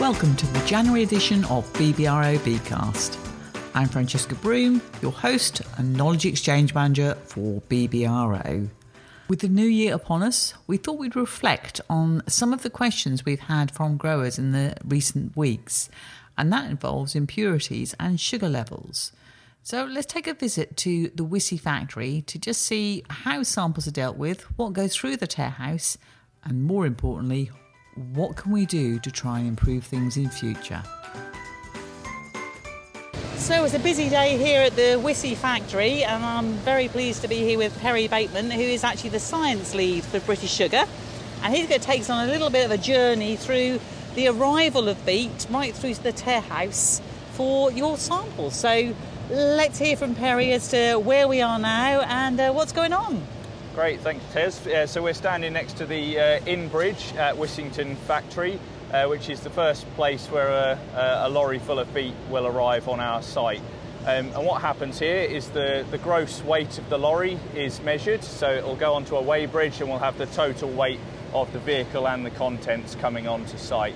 Welcome to the January edition of BBRO BeetCast. I'm Francesca Broom, your host and knowledge exchange manager for BBRO. With the new year upon us, we thought we'd reflect on some of the questions we've had from growers in the recent weeks, and that involves impurities and sugar levels. So let's take a visit to the Wissey factory to just see how samples are dealt with, what goes through the tare house, and more importantly, what can we do to try and improve things in future? So it's a busy day here at the Wissey factory, and I'm very pleased to be here with Perry Bateman, who is actually the science lead for British Sugar. And he's going to take us on a little bit of a journey through the arrival of beet right through to the tare house for your samples. So let's hear from Perry as to where we are now and uh, what's going on. Great, thanks, Tez. Yeah, so we're standing next to the uh, Inn Bridge at Wissington factory, uh, which is the first place where a, a, lorry full of beet will arrive on our site. Um, and what happens here is the, the gross weight of the lorry is measured, so it'll go onto a weigh bridge and we'll have the total weight of the vehicle and the contents coming onto site.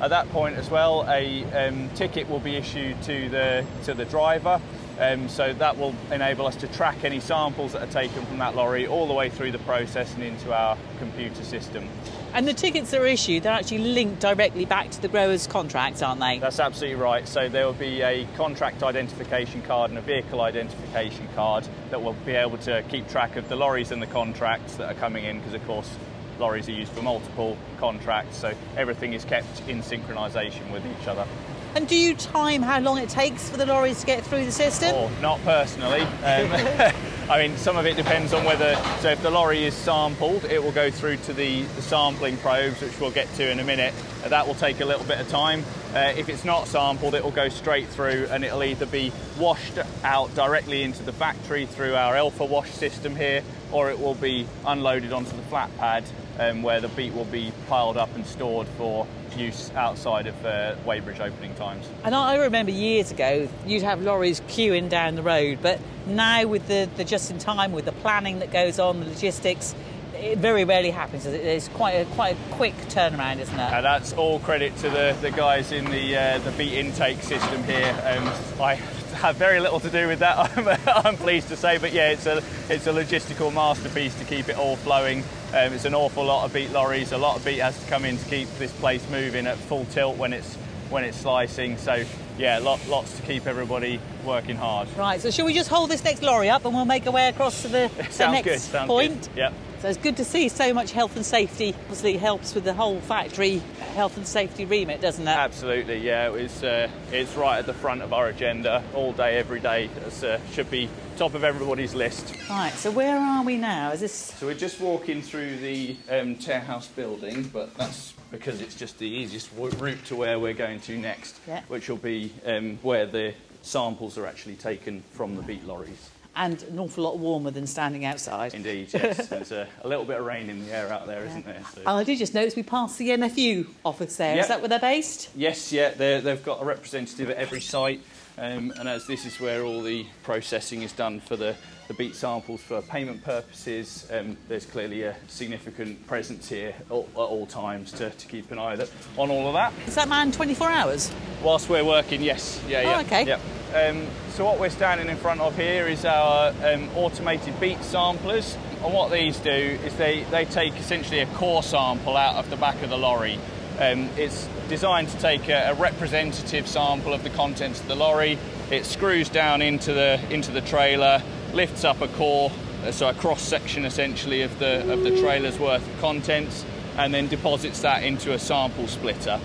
At that point as well, a um, ticket will be issued to the, to the driver um, so that will enable us to track any samples that are taken from that lorry all the way through the process and into our computer system. And the tickets that are issued, they're actually linked directly back to the grower's contract, aren't they? That's absolutely right. So there will be a contract identification card and a vehicle identification card that will be able to keep track of the lorries and the contracts that are coming in, because of course lorries are used for multiple contracts, so everything is kept in synchronisation with each other. And do you time how long it takes for the lorries to get through the system? Oh, not personally. Um, I mean, some of it depends on whether, so if the lorry is sampled, it will go through to the, the sampling probes, which we'll get to in a minute. Uh, that will take a little bit of time. Uh, if it's not sampled, it will go straight through and it'll either be washed out directly into the factory through our Alpha wash system here, or it will be unloaded onto the flat pad um, where the beet will be piled up and stored for use outside of uh, weighbridge opening times. And I remember years ago, you'd have lorries queuing down the road, but now with the, the just in time, with the planning that goes on, the logistics, it very rarely happens. It's quite a quite a quick turnaround, isn't it? And that's all credit to the, the guys in the uh, the beet intake system here. Um, I have very little to do with that. I'm, I'm, pleased to say, but yeah, it's a it's a logistical masterpiece to keep it all flowing. Um, it's an awful lot of beet lorries. A lot of beet has to come in to keep this place moving at full tilt when it's when it's slicing. So yeah, lot, lots to keep everybody working hard. Right. So shall we just hold this next lorry up and we'll make our way across to the, the next good, sounds point? Good. Yep. So it's good to see so much health and safety. Obviously, helps with the whole factory health and safety remit, doesn't it? Absolutely, yeah. It was, uh, it's right at the front of our agenda all day, every day. It uh, should be top of everybody's list. Right, so where are we now? Is this? So we're just walking through the um, tare house building, but that's because it's just the easiest route to where we're going to next, yeah. which will be um, where the samples are actually taken from the beet lorries and an awful lot warmer than standing outside. Indeed, yes. There's a, a, little bit of rain in the air out there, not there? So. I did just notice we passed the NFU office there. Yep. Is that where they're based? Yes, yeah. they have got a representative at every site. Um, and as this is where all the processing is done for the, the beet samples for payment purposes, um, there's clearly a significant presence here at, at all times to, to keep an eye on all of that. Is that man 24 hours? Whilst we're working, yes. Yeah, oh, okay. Yeah. Um, so what we're standing in front of here is our um, automated beet samplers. And what these do is they, they take essentially a core sample out of the back of the lorry. Um, it's designed to take a, a, representative sample of the contents of the lorry. It screws down into the, into the trailer, lifts up a core, uh, so a cross section essentially of the, of the trailer's worth of contents, and then deposits that into a sample splitter.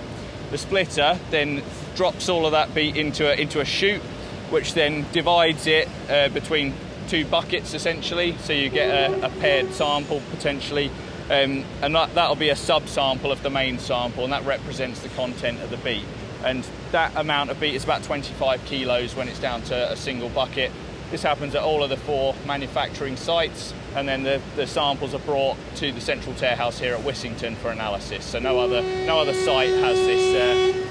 The splitter then drops all of that beet into a, into a chute which then divides it uh, between two buckets essentially. So you get a, a paired sample potentially. Um, and that, that'll be a sub-sample of the main sample, and that represents the content of the beet. And that amount of beet is about 25 kilos when it's down to a single bucket. This happens at all of the four manufacturing sites, and then the, the samples are brought to the central tare house here at Wissington for analysis. So no other no other site has this uh,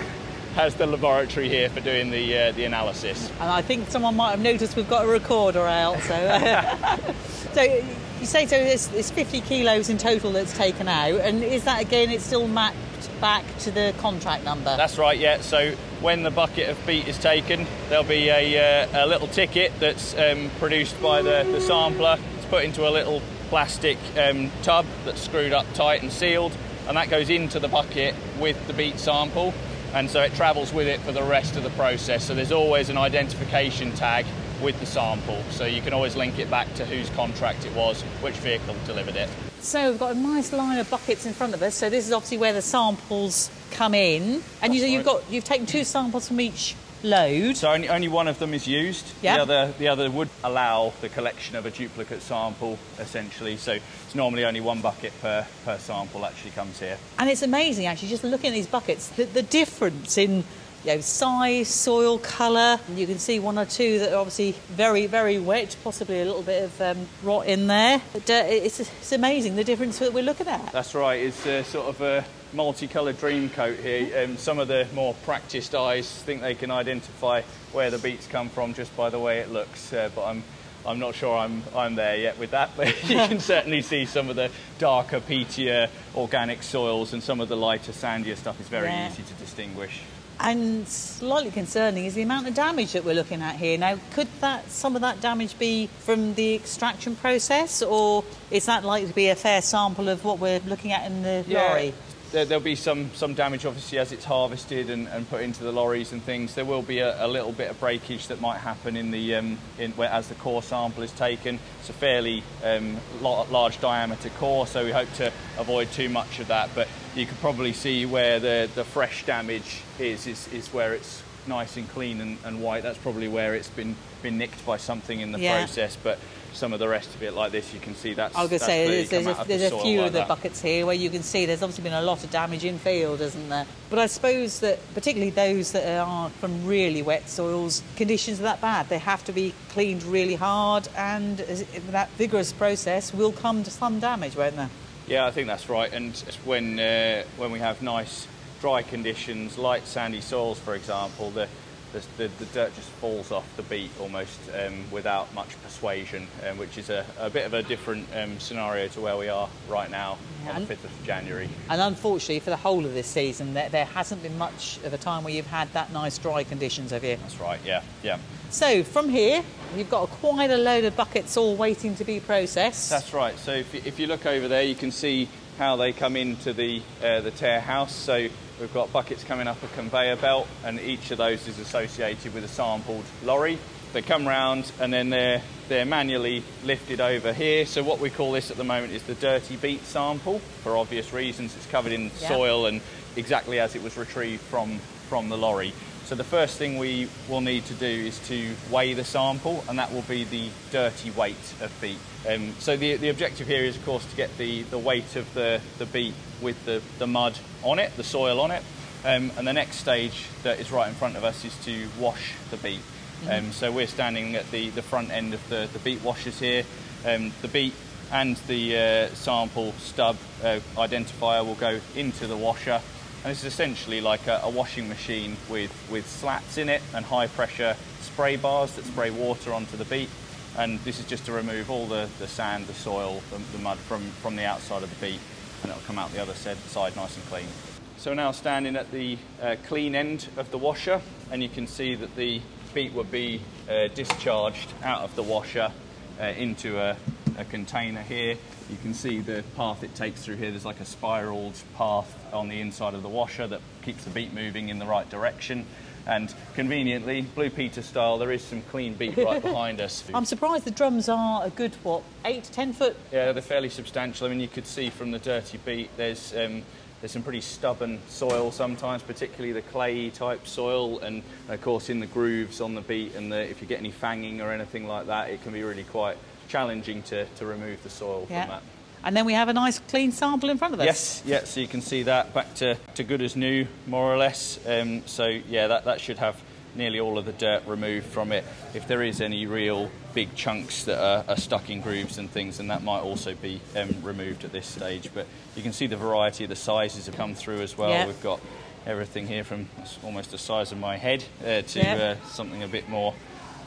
has the laboratory here for doing the uh, the analysis. And I think someone might have noticed we've got a recorder out. So, so you say so it's, it's 50 kilos in total that's taken out, and is that again? It's still mapped back to the contract number. That's right, yeah. So when the bucket of beet is taken, there'll be a, uh, a little ticket that's um, produced by the, the sampler. It's put into a little plastic um, tub that's screwed up tight and sealed, and that goes into the bucket with the beet sample. And so it travels with it for the rest of the process. So there's always an identification tag with the sample, so you can always link it back to whose contract it was, which vehicle delivered it. So we've got a nice line of buckets in front of us. So this is obviously where the samples come in, and you, right. got you've taken two samples from each load. So only, only one of them is used. Yeah. The other the other would allow the collection of a duplicate sample essentially. So it's normally only one bucket per, per sample actually comes here. And it's amazing actually just looking at these buckets, the, the difference in you know, size, soil, colour. You can see one or two that are obviously very, very wet, possibly a little bit of um, rot in there. But, uh, it's, it's amazing the difference that we're looking at. That's right. It's uh, sort of a multicoloured dream coat here. Um, some of the more practiced eyes think they can identify where the beets come from just by the way it looks, uh, but I'm I'm not sure I'm I'm there yet with that. But you can certainly see some of the darker, peatier organic soils and some of the lighter, sandier stuff is very Yeah. easy to distinguish. And slightly concerning is the amount of damage that we're looking at here. Now, could that some of that damage be from the extraction process, or is that likely to be a fair sample of what we're looking at in the lorry? There, there'll be some, some damage, obviously, as it's harvested and, and put into the lorries and things. There will be a, a little bit of breakage that might happen in the um, in, where, as the core sample is taken. It's a fairly um, large diameter core, so we hope to avoid too much of that. But you could probably see where the, the fresh damage is, is, is where it's nice and clean and, and white. That's probably where it's been, been nicked by something in the Yeah. process. But some of the rest of it, like this, you can see that's. I was going to say there's, there's, a, of the a few like of the that. buckets here where you can see there's obviously been a lot of damage in field, isn't there? But I suppose that particularly those that are from really wet soils, conditions are that bad. They have to be cleaned really hard, and that vigorous process will come to some damage, won't there? Yeah, I think that's right. And when uh, when we have nice dry conditions, light sandy soils, for example, the the, the, the dirt just falls off the beet almost um, without much persuasion, um, which is a, a bit of a different um, scenario to where we are right now on And- the 5th of January. And unfortunately, for the whole of this season, there, there hasn't been much of a time where you've had that nice dry conditions, have you? That's right. Yeah, yeah. So from here, you've got quite a load of buckets all waiting to be processed. That's right. So if you, if you look over there, you can see how they come into the uh, the tare house. So we've got buckets coming up a conveyor belt, and each of those is associated with a sampled lorry. They come round, and then they're they're manually lifted over here. So what we call this at the moment is the dirty beet sample. For obvious reasons, it's covered in soil and exactly as it was retrieved from from the lorry. So the first thing we will need to do is to weigh the sample, and that will be the dirty weight of beet. Um, so the, the objective here is, of course, to get the, the weight of the, the beet with the, the mud on it, the soil on it. Um, and the next stage that is right in front of us is to wash the beet. Um, so we're standing at the, the front end of the, the beet washers here. Um, the beet and the uh, sample stub uh, identifier will go into the washer. And this is essentially like a, a washing machine with, with slats in it and high pressure spray bars that spray water onto the beet. And this is just to remove all the, the sand, the soil, the, the mud from, from the outside of the beet, and it'll come out the other side, nice and clean. So now standing at the uh, clean end of the washer, and you can see that the beet would be uh, discharged out of the washer uh, into a, a container here. You can see the path it takes through here. There's like a spiraled path on the inside of the washer that keeps the beet moving in the right direction. And conveniently, Blue Peter style, there is some clean beet right behind us. I'm surprised the drums are a good, what, eight to ten foot? Yeah, they're fairly substantial. I mean, you could see from the dirty beet, there's um, there's some pretty stubborn soil sometimes, particularly the clayey type soil, and of course in the grooves on the beet, and the, if you get any fanging or anything like that, it can be really quite challenging to, to remove the soil from that. And then we have a nice clean sample in front of us. Yes, yeah, so you can see that back to, to good as new, more or less. Um, so, yeah, that, that should have nearly all of the dirt removed from it. If there is any real big chunks that are, are stuck in grooves and things, then that might also be um, removed at this stage. But you can see the variety of the sizes have come through as well. Yeah. We've got everything here from almost the size of my head uh, to Yeah. uh, something a bit more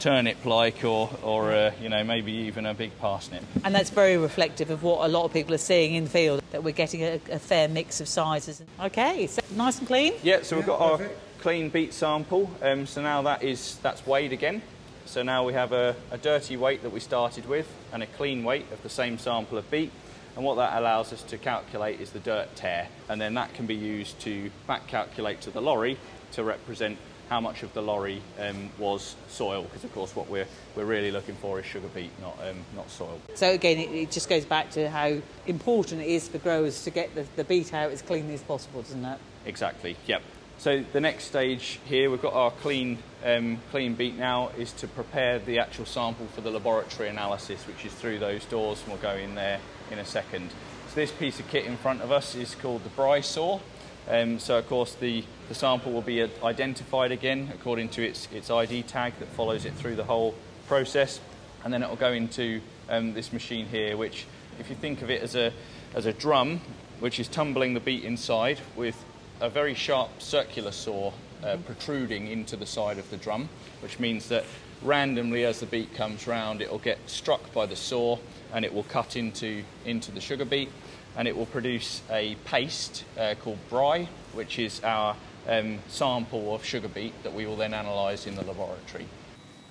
turnip-like or, or uh, you know, maybe even a big parsnip. And that's very reflective of what a lot of people are seeing in the field, that we're getting a, a fair mix of sizes. Okay, so nice and clean? Yeah, so we've got our clean beet sample. Um, so now that is, that's weighed again. So now we have a, a dirty weight that we started with and a clean weight of the same sample of beet. And what that allows us to calculate is the dirt tare And then that can be used to back calculate to the lorry to represent how much of the lorry um, was soil, because of course what we're, we're really looking for is sugar beet, not, um, not soil. So again, it, it, just goes back to how important it is for growers to get the, the beet out as cleanly as possible, doesn't it? Exactly, yep. So the next stage here, we've got our clean, um, clean beet now, is to prepare the actual sample for the laboratory analysis, which is through those doors, and we'll go in there in a second. So this piece of kit in front of us is called the brei saw. Um, so of course the, the sample will be identified again according to its, its ID tag that follows it through the whole process. And then it will go into um, this machine here which if you think of it as a, as a drum which is tumbling the beet inside with a very sharp circular saw uh, protruding into the side of the drum which means that randomly as the beet comes round it will get struck by the saw and it will cut into, into the sugar beet and it will produce a paste uh, called brei, which is our um, sample of sugar beet that we will then analyse in the laboratory.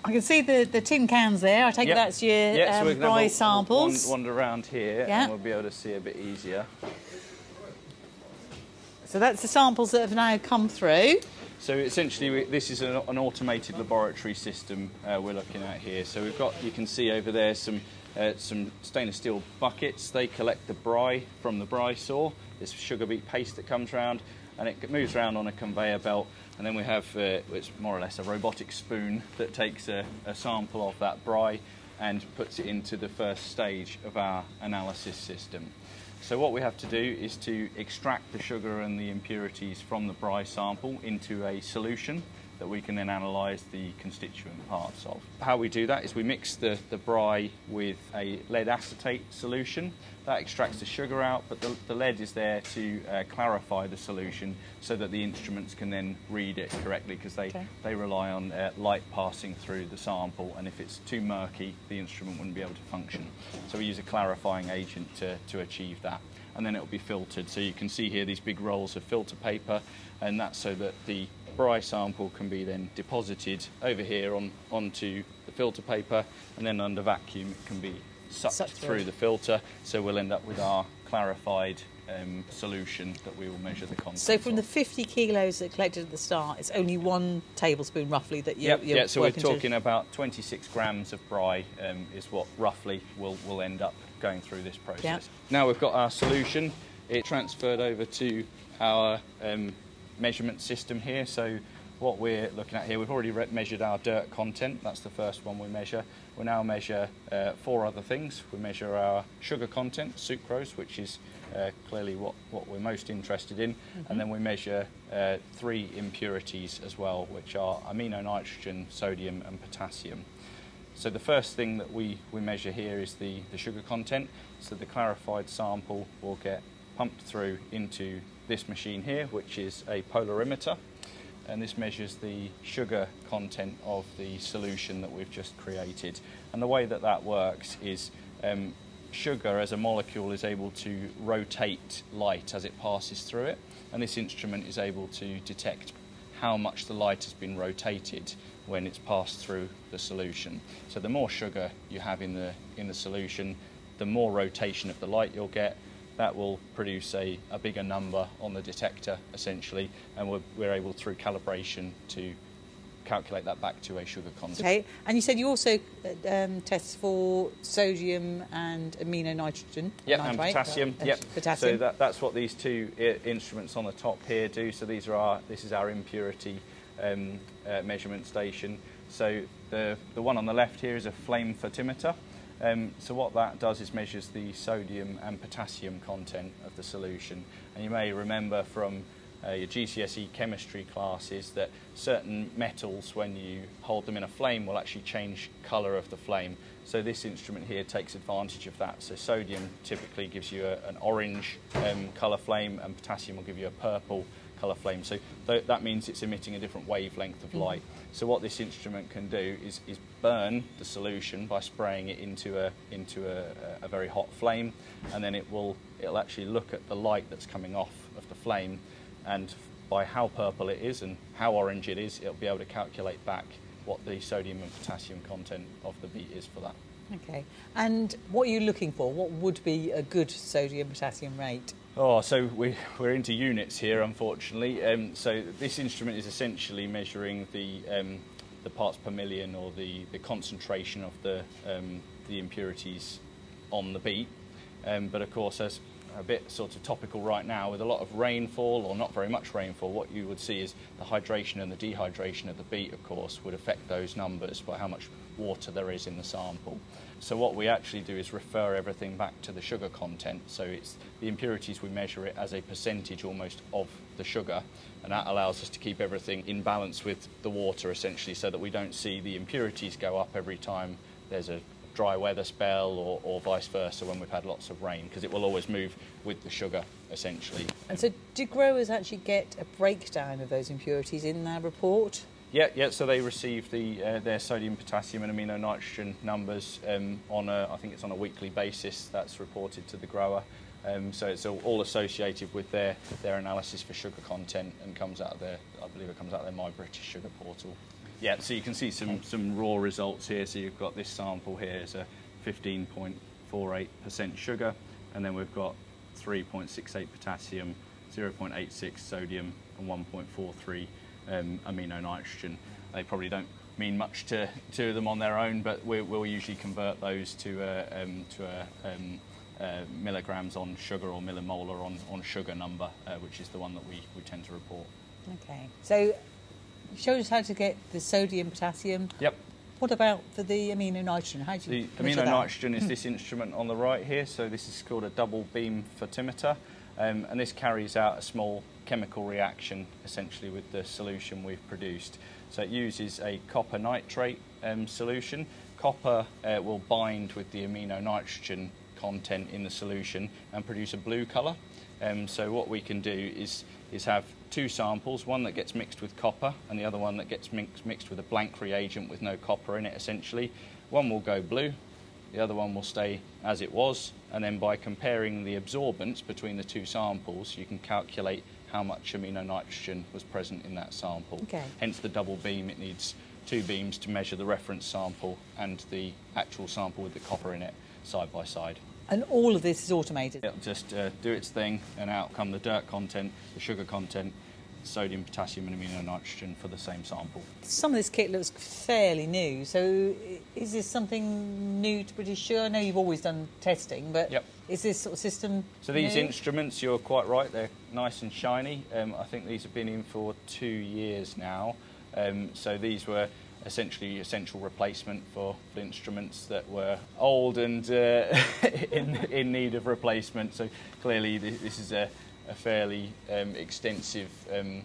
I can see the, the tin cans there. I take yep. it that's your yep, um, so brei samples. Wander around here yep. and we'll be able to see a bit easier. So that's the samples that have now come through. So essentially, this is an, an automated laboratory system uh, we're looking at here. So we've got, you can see over there some uh, some stainless steel buckets. They collect the brei from the brei saw, this sugar beet paste that comes around, and it moves around on a conveyor belt. And then we have, uh, it's more or less a robotic spoon that takes a, a sample of that brei and puts it into the first stage of our analysis system. So what we have to do is to extract the sugar and the impurities from the brei sample into a solution that we can then analyse the constituent parts of. How we do that is we mix the, the brei with a lead acetate solution. That extracts the sugar out, but the, the lead is there to uh, clarify the solution so that the instruments can then read it correctly because they, okay. they rely on uh, light passing through the sample and if it's too murky, the instrument wouldn't be able to function. So we use a clarifying agent to, to achieve that and then it will be filtered. So you can see here these big rolls of filter paper and that's so that the brei sample can be then deposited over here on, onto the filter paper and then under vacuum it can be sucked, sucked through. through the filter so we'll end up with our clarified um, solution that we will measure the content. So from the 50 kilos that collected at the start, it's only one tablespoon roughly that you're, yep, you're yeah. So we're talking to... about 26 grams of brei um, is what roughly will will end up going through this process. Yep. Now we've got our solution. It transferred over to our um, measurement system here. So what we're looking at here, we've already measured our dirt content. That's the first one we measure. We now measure uh, four other things. We measure our sugar content, sucrose, which is uh, clearly what, what we're most interested in. Mm-hmm. And then we measure uh, three impurities as well, which are amino nitrogen, sodium, and potassium. So the first thing that we, we measure here is the, the sugar content. So the clarified sample will get pumped through into this machine here, which is a polarimeter, and this measures the sugar content of the solution that we've just created. And the way that that works is um, sugar as a molecule is able to rotate light as it passes through it, and this instrument is able to detect how much the light has been rotated when it's passed through the solution. So the more sugar you have in the in the solution, the more rotation of the light you'll get, that will produce a, a bigger number on the detector essentially, and we're, we're able through calibration to calculate that back to a sugar content. Okay, and you said you also um, test for sodium and amino nitrogen. Yep, and potassium. Uh, yep, potassium. So that, that's what these two I- instruments on the top here do. So these are our this is our impurity um, uh, measurement station. So the the one on the left here is a flame photometer. Um, so what that does is measures the sodium and potassium content of the solution. And you may remember from uh, your GCSE chemistry classes that certain metals, when you hold them in a flame, will actually change colour of the flame. So this instrument here takes advantage of that. So sodium typically gives you a, an orange um, colour flame and potassium will give you a purple colour flame. So th- that means it's emitting a different wavelength of mm-hmm. light. So what this instrument can do is, is burn the solution by spraying it into a into a, a very hot flame, and then it will it'll actually look at the light that's coming off of the flame, and by how purple it is and how orange it is, it'll be able to calculate back what the sodium and potassium content of the beet is for that. Okay. And what are you looking for? What would be a good sodium potassium rate? Oh, so we, we're into units here, unfortunately. Um, so this instrument is essentially measuring the um, the parts per million or the, the concentration of the um, the impurities on the beet. Um, but of course, as a bit sort of topical right now with a lot of rainfall or not very much rainfall, what you would see is the hydration and the dehydration of the beet, of course, would affect those numbers by how much water there is in the sample. So what we actually do is refer everything back to the sugar content. So it's the impurities we measure it as a percentage almost of the sugar, and that allows us to keep everything in balance with the water essentially, so that we don't see the impurities go up every time there's a dry weather spell or, or vice versa when we've had lots of rain because it will always move with the sugar essentially. And so, do growers actually get a breakdown of those impurities in their report? Yeah, yeah. So they receive the uh, their sodium, potassium, and amino nitrogen numbers um, on a I think it's on a weekly basis. That's reported to the grower. Um, so it's all, all associated with their, their analysis for sugar content and comes out of their I believe it comes out of their My British Sugar portal. Yeah, so you can see some, some raw results here. So you've got this sample here is a 15.48% sugar, and then we've got 3.68 potassium, 0.86 sodium, and 1.43 um, amino nitrogen. They probably don't mean much to, to them on their own, but we, will usually convert those to a, um, to a um, uh, milligrams on sugar or millimolar on, on sugar number, uh, which is the one that we, we tend to report. Okay. So show us how to get the sodium, potassium. Yep. What about for the amino nitrogen? How do you The amino nitrogen is this instrument on the right here. So this is called a double beam photometer, um, and this carries out a small chemical reaction essentially with the solution we've produced. So it uses a copper nitrate um, solution. Copper uh, will bind with the amino nitrogen content in the solution and produce a blue colour. Um, so what we can do is is have two samples, one that gets mixed with copper and the other one that gets mixed, mixed with a blank reagent with no copper in it essentially. One will go blue, the other one will stay as it was, and then by comparing the absorbance between the two samples, you can calculate how much amino nitrogen was present in that sample. Okay. Hence the double beam, it needs two beams to measure the reference sample and the actual sample with the copper in it side by side. And all of this is automated. It'll just uh, do its thing, and out come the dirt content, the sugar content, sodium, potassium, and amino nitrogen for the same sample. Some of this kit looks fairly new. So, is this something new to British Sugar? I know you've always done testing, but Yep. is this sort of system? So these new? instruments, you're quite right, they're nice and shiny. Um, I think these have been in for two years now. Um, so these were essentially essential replacement for the instruments that were old and uh, in, in need of replacement. So clearly this, this is a, a fairly um, extensive um,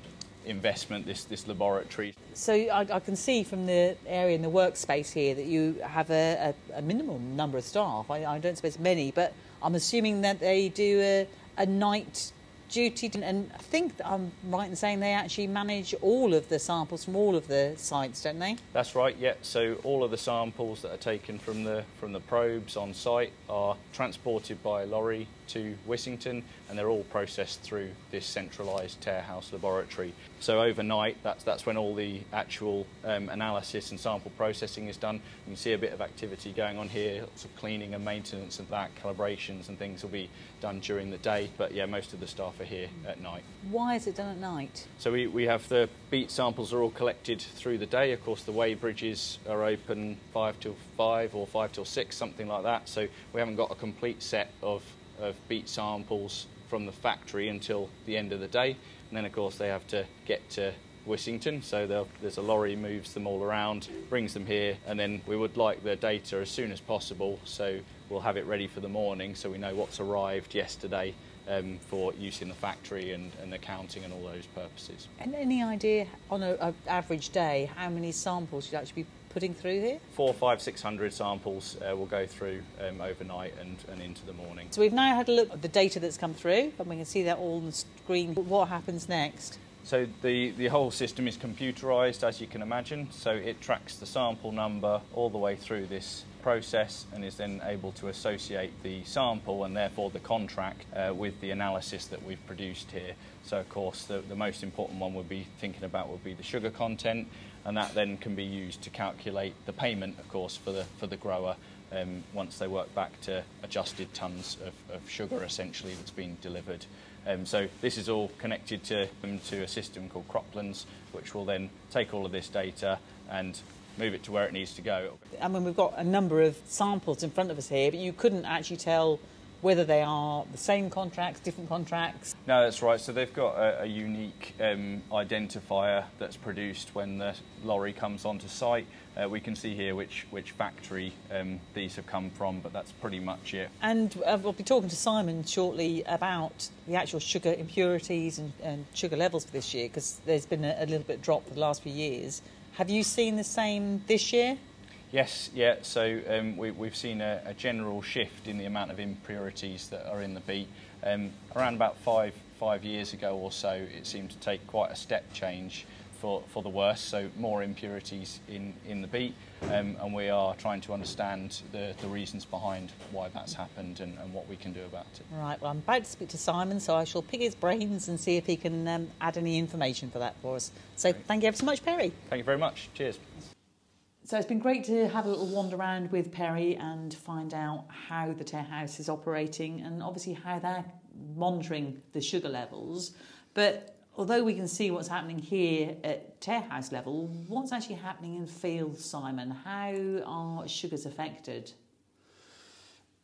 investment, this, this laboratory. So I, I can see from the area in the workspace here that you have a, a, a minimum number of staff. I, I don't suppose many, but I'm assuming that they do a, a night duty. And I think I'm right in saying they actually manage all of the samples from all of the sites, don't they? That's right, yeah. So all of the samples that are taken from the from the probes on site are transported by lorry to Wissington and they're all processed through this centralised tare house laboratory. So overnight, that's that's when all the actual um, analysis and sample processing is done. You can see a bit of activity going on here, lots of cleaning and maintenance and that, calibrations and things will be done during the day. But yeah, most of the staff are here at night. Why is it done at night? So we, we have the beet samples are all collected through the day. Of course, the weigh bridges are open five till five or five till six, something like that. So we haven't got a complete set of, of beet samples from the factory until the end of the day. And then, of course, they have to get to Wissington. So there's a lorry moves them all around, brings them here, and then we would like the data as soon as possible. So we'll have it ready for the morning, so we know what's arrived yesterday um, for use in the factory and, and accounting and all those purposes. And any idea on an average day how many samples you'd actually be putting through here? Four, five, six hundred samples uh, will go through um, overnight and, and into the morning. So we've now had a look at the data that's come through, and we can see that all on the screen. What happens next? So the, the whole system is computerized, as you can imagine. So it tracks the sample number all the way through this process and is then able to associate the sample and therefore the contract uh, with the analysis that we've produced here. So of course the, the most important one we'll be thinking about would be the sugar content and that then can be used to calculate the payment of course for the, for the grower um, once they work back to adjusted tonnes of, of sugar essentially that's been delivered. Um, so this is all connected to, um, to a system called Croplands, which will then take all of this data and move it to where it needs to go. I mean, we've got a number of samples in front of us here, but you couldn't actually tell whether they are the same contracts, different contracts. No, that's right. So they've got a, a unique um, identifier that's produced when the lorry comes onto site. Uh, we can see here which, which factory um, these have come from, but that's pretty much it. And uh, we'll be talking to Simon shortly about the actual sugar impurities and, and sugar levels for this year, because there's been a, a little bit drop for the last few years. Have you seen the same this year? Yes, yeah. So um, we, have seen a, a, general shift in the amount of impurities that are in the beet. Um, around about five five years ago or so, it seemed to take quite a step change for, for the worse. So more impurities in, in the beet, um, and we are trying to understand the, the reasons behind why that's happened and, and, what we can do about it. Right. Well, I'm about to speak to Simon, so I shall pick his brains and see if he can um, add any information for that for us. So Great. thank you ever so much, Perry. Thank you very much. Cheers. So it's been great to have a little wander around with Perry and find out how the Tare House is operating and obviously how they're monitoring the sugar levels. But although we can see what's happening here at Tare House level, what's actually happening in field, Simon? How are sugars affected?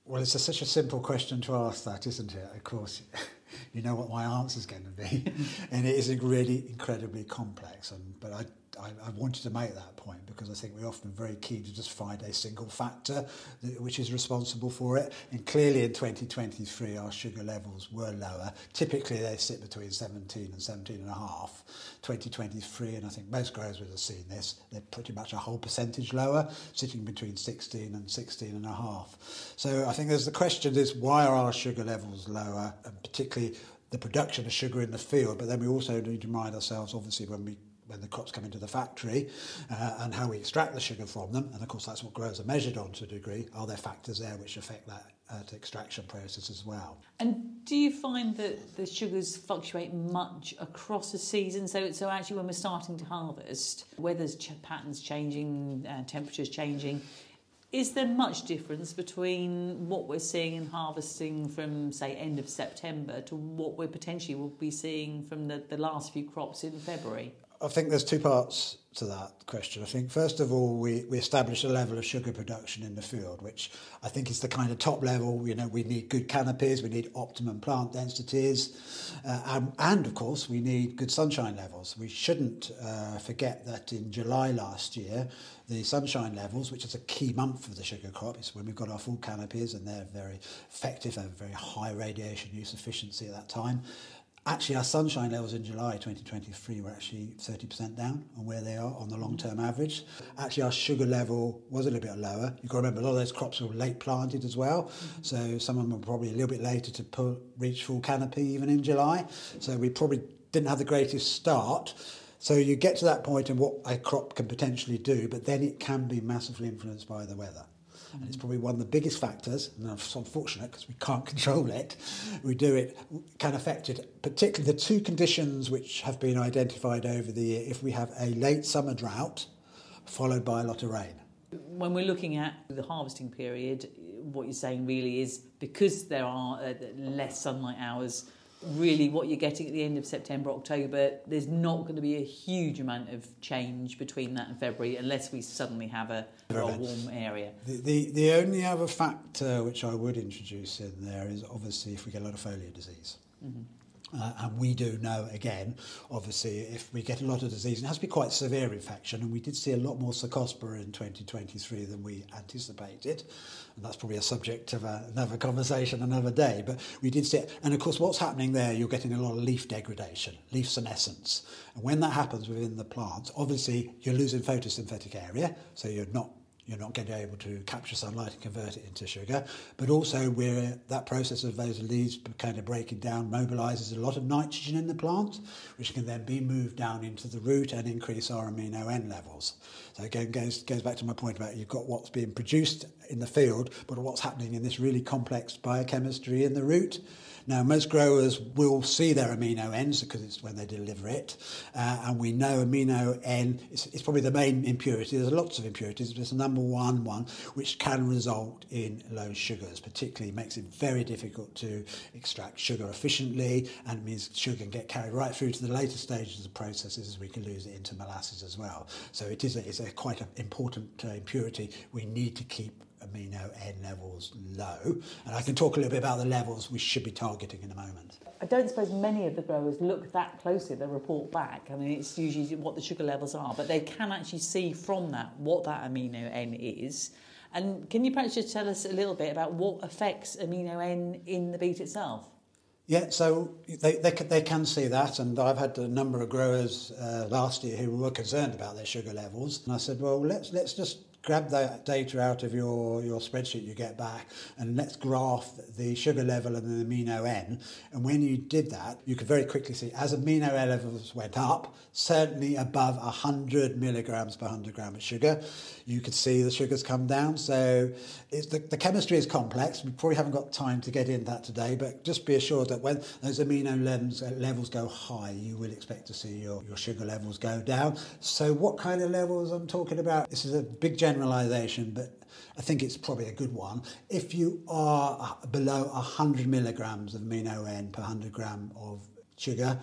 Well, it's a, such a simple question to ask that, isn't it? Of course, you know what my answer is going to be, and it is really incredibly complex. And but I I, I, wanted to make that point because I think we're often very keen to just find a single factor that, which is responsible for it. And clearly in 2023, our sugar levels were lower. Typically, they sit between 17 and 17 and a half. 2023, and I think most growers would have seen this, they're pretty much a whole percentage lower, sitting between 16 and 16 and a half. So I think there's the question is why are our sugar levels lower, and particularly the production of sugar in the field, but then we also need to remind ourselves, obviously, when we when the crops come into the factory uh, and how we extract the sugar from them. And of course, that's what growers are measured on to a degree. Are there factors there which affect that uh, extraction process as well? And do you find that the sugars fluctuate much across a season? So, so actually, when we're starting to harvest, weather's ch- patterns changing, uh, temperatures changing. Is there much difference between what we're seeing in harvesting from, say, end of September to what we potentially will be seeing from the, the last few crops in February? I think there's two parts to that question. I think, first of all, we, we establish a level of sugar production in the field, which I think is the kind of top level. You know, we need good canopies, we need optimum plant densities, uh, and, and, of course, we need good sunshine levels. We shouldn't uh, forget that in July last year, the sunshine levels, which is a key month for the sugar crop, is when we've got our full canopies and they're very effective, they have very high radiation use efficiency at that time. Actually, our sunshine levels in July 2023 were actually 30% down on where they are on the long term average. Actually, our sugar level was a little bit lower. You've got to remember, a lot of those crops were late planted as well. Mm-hmm. So some of them were probably a little bit later to pull, reach full canopy even in July. So we probably didn't have the greatest start. So you get to that point and what a crop can potentially do, but then it can be massively influenced by the weather. And it's probably one of the biggest factors, and I'm unfortunate because we can't control it. We do it, can affect it, particularly the two conditions which have been identified over the year. If we have a late summer drought followed by a lot of rain. When we're looking at the harvesting period, what you're saying really is because there are uh, less sunlight hours really what you're getting at the end of September, October, there's not going to be a huge amount of change between that and February unless we suddenly have a, a warm area. The, the, the only other factor which I would introduce in there is obviously if we get a lot of foliar disease. Mm-hmm. Uh, and we do know, again, obviously, if we get a lot of disease, it has to be quite severe infection, and we did see a lot more Cercospora in 2023 than we anticipated. And that's probably a subject of a, another conversation another day. But we did see it. And of course, what's happening there, you're getting a lot of leaf degradation, leaf senescence. And when that happens within the plant, obviously, you're losing photosynthetic area, so you're not you're not going to be able to capture sunlight and convert it into sugar. But also, we're, that process of those leaves kind of breaking down mobilizes a lot of nitrogen in the plant, which can then be moved down into the root and increase our amino N levels. Again, goes goes back to my point about you've got what's being produced in the field, but what's happening in this really complex biochemistry in the root. Now, most growers will see their amino Ns because it's when they deliver it, uh, and we know amino N is, is, probably the main impurity. There's lots of impurities, but it's the number one one which can result in low sugars. Particularly, makes it very difficult to extract sugar efficiently, and means sugar can get carried right through to the later stages of the processes, as we can lose it into molasses as well. So it is a, it's a quite an important uh, impurity we need to keep amino N levels low. And I can talk a little bit about the levels we should be targeting in a moment. I don't suppose many of the growers look that closely at the report back. I mean, it's usually what the sugar levels are, but they can actually see from that what that amino N is. And can you perhaps just tell us a little bit about what affects amino N in the beet itself? Yeah, so they, they, they can see that, and I've had a number of growers uh, last year who were concerned about their sugar levels, and I said, well, let's let's just grab that data out of your, your spreadsheet you get back and let's graph the sugar level and the amino N. And when you did that, you could very quickly see as amino N levels went up, certainly above 100 milligrams per 100 gram of sugar, you could see the sugars come down. So the, the chemistry is complex. We probably haven't got time to get into that today, but just be assured that when those amino levels, uh, levels go high, you will expect to see your, your sugar levels go down. So what kind of levels I'm talking about? This is a big generalization, but I think it's probably a good one. If you are below 100 milligrams of amino N per 100 gram of sugar,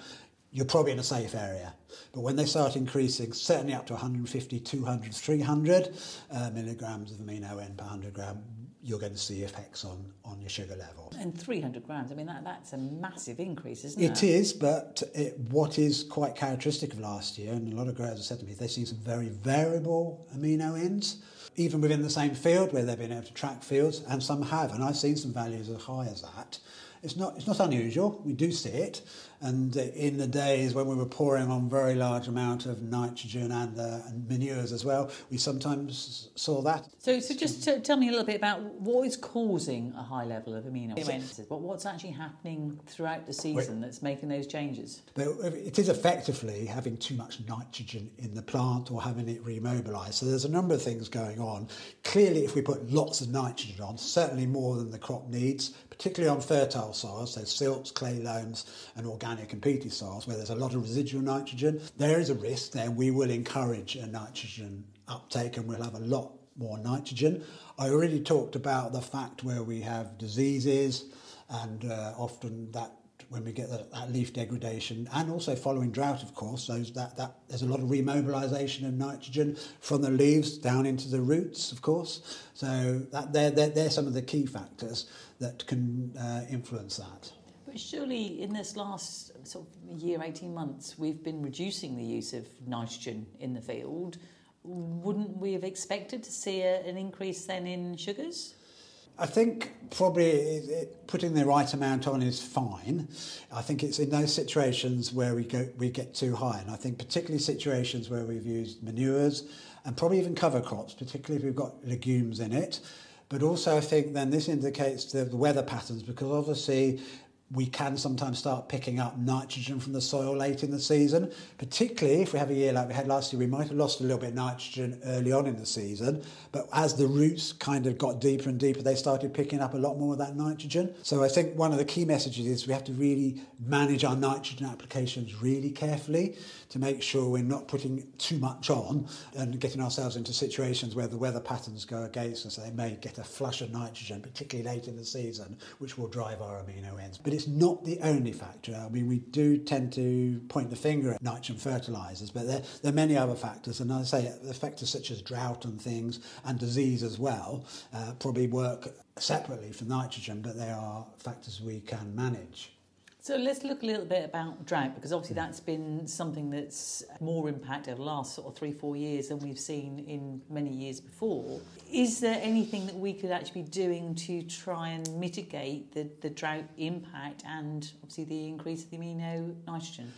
you're probably in a safe area. But when they start increasing, certainly up to 150, 200, 300 uh, milligrams of amino N per 100 gram, you're going to see effects on, on your sugar level. And 300 grams, I mean, that, that's a massive increase, isn't it? It is, but it, what is quite characteristic of last year, and a lot of growers have said to me, they've seen some very variable amino Ns, even within the same field where they've been able to track fields, and some have, and I've seen some values as high as that. It's not, it's not unusual, we do see it, and in the days when we were pouring on very large amount of nitrogen and, uh, and manures as well, we sometimes saw that. So, so just to tell me a little bit about what is causing a high level of amino acids. What, what's actually happening throughout the season that's making those changes? It is effectively having too much nitrogen in the plant or having it remobilised. So there's a number of things going on. Clearly, if we put lots of nitrogen on, certainly more than the crop needs, particularly on fertile soils, so silts, clay loams, and organic and peaty soils where there's a lot of residual nitrogen, there is a risk there we will encourage a nitrogen uptake and we'll have a lot more nitrogen. I already talked about the fact where we have diseases and uh, often that when we get that, that, leaf degradation and also following drought of course so that, that there's a lot of remobilization of nitrogen from the leaves down into the roots of course so that they're, they're, they're some of the key factors that can uh, influence that but surely in this last sort of year, 18 months, we've been reducing the use of nitrogen in the field. Wouldn't we have expected to see a, an increase then in sugars? I think probably putting the right amount on is fine. I think it's in those situations where we go we get too high, and I think particularly situations where we've used manures and probably even cover crops, particularly if we've got legumes in it. But also, I think then this indicates the weather patterns because obviously we can sometimes start picking up nitrogen from the soil late in the season, particularly if we have a year like we had last year. We might have lost a little bit of nitrogen early on in the season, but as the roots kind of got deeper and deeper, they started picking up a lot more of that nitrogen. So I think one of the key messages is we have to really manage our nitrogen applications really carefully to make sure we're not putting too much on and getting ourselves into situations where the weather patterns go against us. They may get a flush of nitrogen, particularly late in the season, which will drive our amino Ns. But it's not the only factor. I mean, we do tend to point the finger at nitrogen fertilizers, but there, there are many other factors. And I say factors such as drought and things and disease as well uh, probably work separately from nitrogen, but they are factors we can manage. So let's look a little bit about drought because obviously mm. that's been something that's more impacted the last sort of three, four years than we've seen in many years before. Is there anything that we could actually be doing to try and mitigate the, the drought impact and obviously the increase of the amino nitrogen?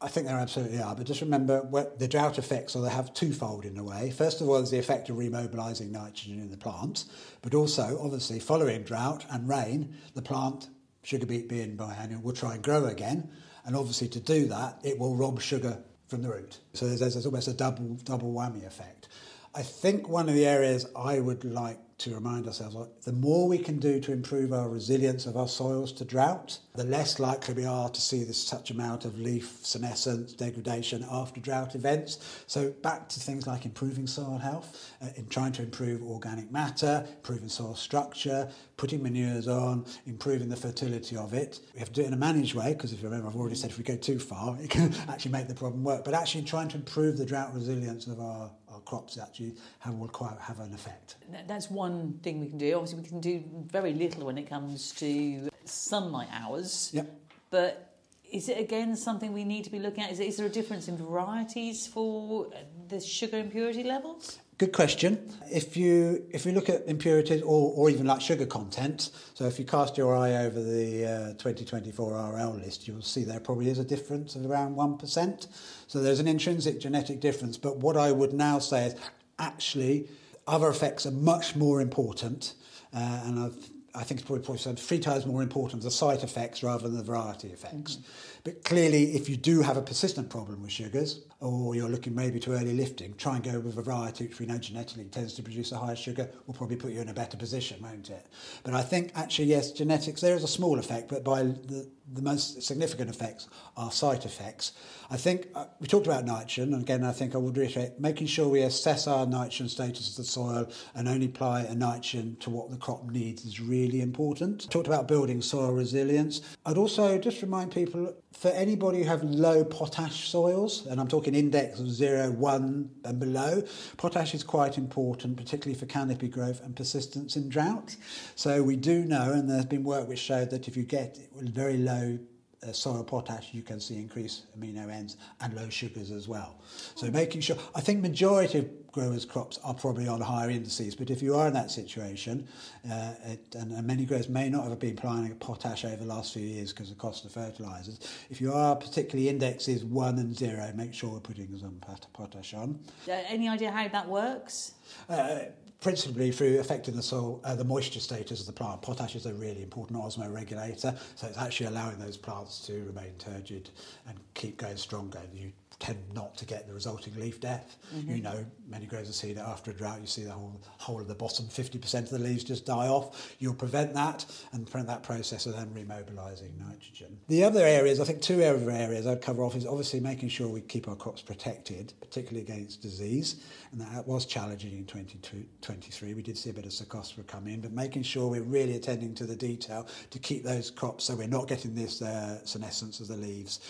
I think there absolutely are, but just remember what the drought effects, or they have twofold in a way. First of all, there's the effect of remobilising nitrogen in the plant, but also, obviously, following drought and rain, the plant, sugar beet being biennial, will try and grow again, and obviously to do that, it will rob sugar from the root. So there's, there's almost a double double whammy effect. I think one of the areas I would like to remind ourselves the more we can do to improve our resilience of our soils to drought, the less likely we are to see this such amount of leaf senescence, degradation after drought events. So back to things like improving soil health, uh, in trying to improve organic matter, improving soil structure, putting manures on, improving the fertility of it. We have to do it in a managed way because if you remember, I've already said if we go too far, it can actually make the problem work. But actually trying to improve the drought resilience of our, our crops actually have, will quite have an effect. That's one thing we can do. Obviously, we can do very little when it comes to sunlight hours. Yep. But is it again something we need to be looking at? Is, is there a difference in varieties for the sugar impurity levels? Good question. If you if you look at impurities or, or even like sugar content, so if you cast your eye over the uh, 2024 RL list, you'll see there probably is a difference of around one percent. So there's an intrinsic genetic difference. But what I would now say is actually other effects are much more important, uh, and I've I think it's probably, probably three times more important the site effects rather than the variety effects. Mm-hmm. But clearly, if you do have a persistent problem with sugars, or you're looking maybe to early lifting, try and go with a variety which we know genetically tends to produce a higher sugar, will probably put you in a better position, won't it? But I think actually, yes, genetics, there is a small effect, but by the, the most significant effects are site effects. I think uh, we talked about nitrogen, and again, I think I would reiterate making sure we assess our nitrogen status of the soil and only apply a nitrogen to what the crop needs is really important. Talked about building soil resilience. I'd also just remind people for anybody who have low potash soils, and I'm talking index of 0, 1 and below, potash is quite important, particularly for canopy growth and persistence in drought. So we do know, and there's been work which showed that if you get very low uh, soil potash, you can see increased amino Ns and low sugars as well. So making sure, I think majority of growers' crops are probably on higher indices. But if you are in that situation, uh, it, and, and, many growers may not have been applying potash over the last few years because of the cost of fertilisers, if you are particularly indexes one and zero, make sure we're putting some potash on. Any idea how that works? Uh, principally through affecting the soil, uh, the moisture status of the plant. Potash is a really important osmoregulator, so it's actually allowing those plants to remain turgid and keep going stronger. You tend not to get the resulting leaf death. Mm-hmm. You know, many growers have seen it after a drought. You see the whole whole of the bottom 50% of the leaves just die off. You'll prevent that and prevent that process of then remobilising nitrogen. The other areas, I think two other areas I'd cover off is obviously making sure we keep our crops protected, particularly against disease. And that was challenging in 2023. We did see a bit of Cercospora come in, but making sure we're really attending to the detail to keep those crops so we're not getting this uh, senescence of the leaves.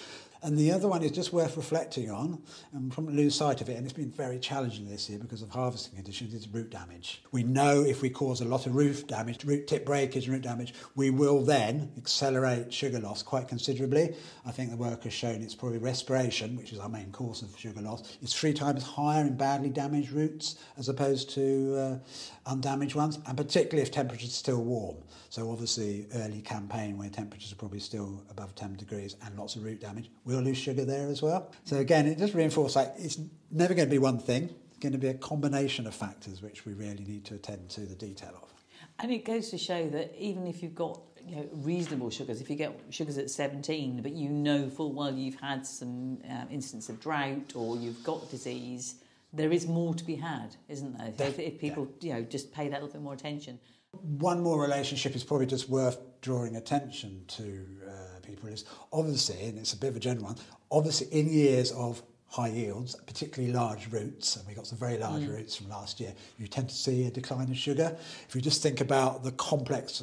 And the other one is just worth reflecting on, and from lose sight of it, and it's been very challenging this year because of harvesting conditions, is root damage. We know if we cause a lot of root damage, root tip breakage, and root damage, we will then accelerate sugar loss quite considerably. I think the work has shown it's probably respiration, which is our main cause of sugar loss, is three times higher in badly damaged roots as opposed to uh, undamaged ones, and particularly if temperatures are still warm. So obviously, early campaign where temperatures are probably still above 10 degrees and lots of root damage, lose sugar there as well. So again, it just reinforces like it's never going to be one thing. It's going to be a combination of factors which we really need to attend to the detail of. And it goes to show that even if you've got you know, reasonable sugars, if you get sugars at 17, but you know full well you've had some uh, instance of drought or you've got disease, there is more to be had, isn't there? If, if people yeah. you know just pay that little bit more attention. One more relationship is probably just worth drawing attention to uh, people is obviously, and it's a bit of a general one, obviously in years of high yields, particularly large roots, and we got some very large mm. roots from last year, you tend to see a decline in sugar. If you just think about the complex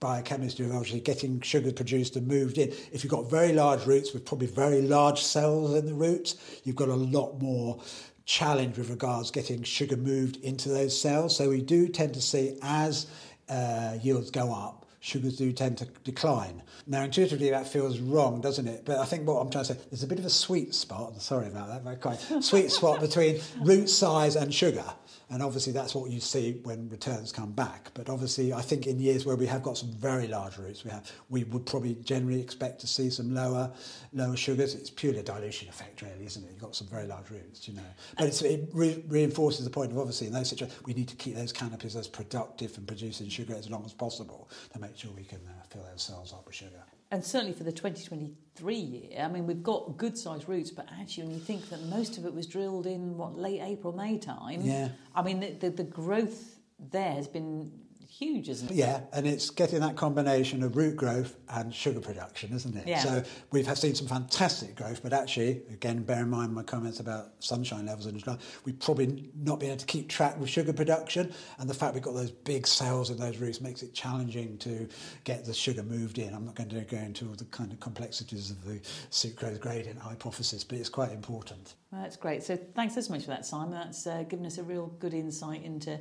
biochemistry of obviously getting sugar produced and moved in. If you've got very large roots with probably very large cells in the roots, you've got a lot more challenge with regards getting sugar moved into those cells. So we do tend to see as uh, yields go up, sugars do tend to decline. Now, intuitively, that feels wrong, doesn't it? But I think what I'm trying to say, there's a bit of a sweet spot, sorry about that, very quite, sweet spot between root size and sugar. And obviously, that's what you see when returns come back. But obviously, I think in years where we have got some very large roots, we have we would probably generally expect to see some lower lower sugars. It's purely a dilution effect, really, isn't it? You've got some very large roots, you know. But it re- reinforces the point of obviously in those situations we need to keep those canopies as productive and producing sugar as long as possible to make sure we can uh, fill those cells up with sugar and certainly for the 2023 year, I mean, we've got good sized roots, but actually, when you think that most of it was drilled in what late April, May time, yeah. I mean, the, the, the growth there has been huge, isn't it? Yeah, and it's getting that combination of root growth and sugar production, isn't it? Yeah. So we've seen some fantastic growth, but actually, again, bear in mind my comments about sunshine levels in July, we've probably not been able to keep track with sugar production, and the fact we've got those big cells in those roots makes it challenging to get the sugar moved in. I'm not going to go into all the kind of complexities of the sucrose gradient hypothesis, but it's quite important. Well, that's great. So thanks so much for that, Simon. That's uh, given us a real good insight into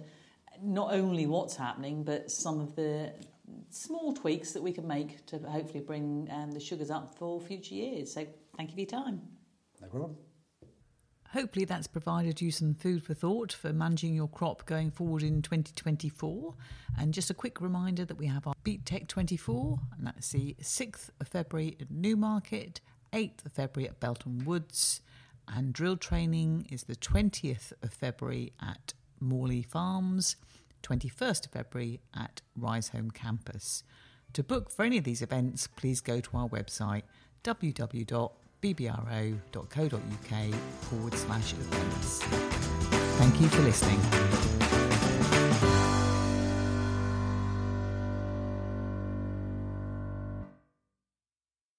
not only what's happening, but some of the small tweaks that we can make to hopefully bring um, the sugars up for future years. So thank you for your time. No problem. Hopefully, that's provided you some food for thought for managing your crop going forward in 2024. And just a quick reminder that we have our BeetTech 24, and that's the 6th of February at Newmarket, 8th of February at Belton Woods, and drill training is the 20th of February at Morley Farms, 21st of February at Riseholme Campus. To book for any of these events, please go to our website www.bbro.co.uk forward slash events. Thank you for listening.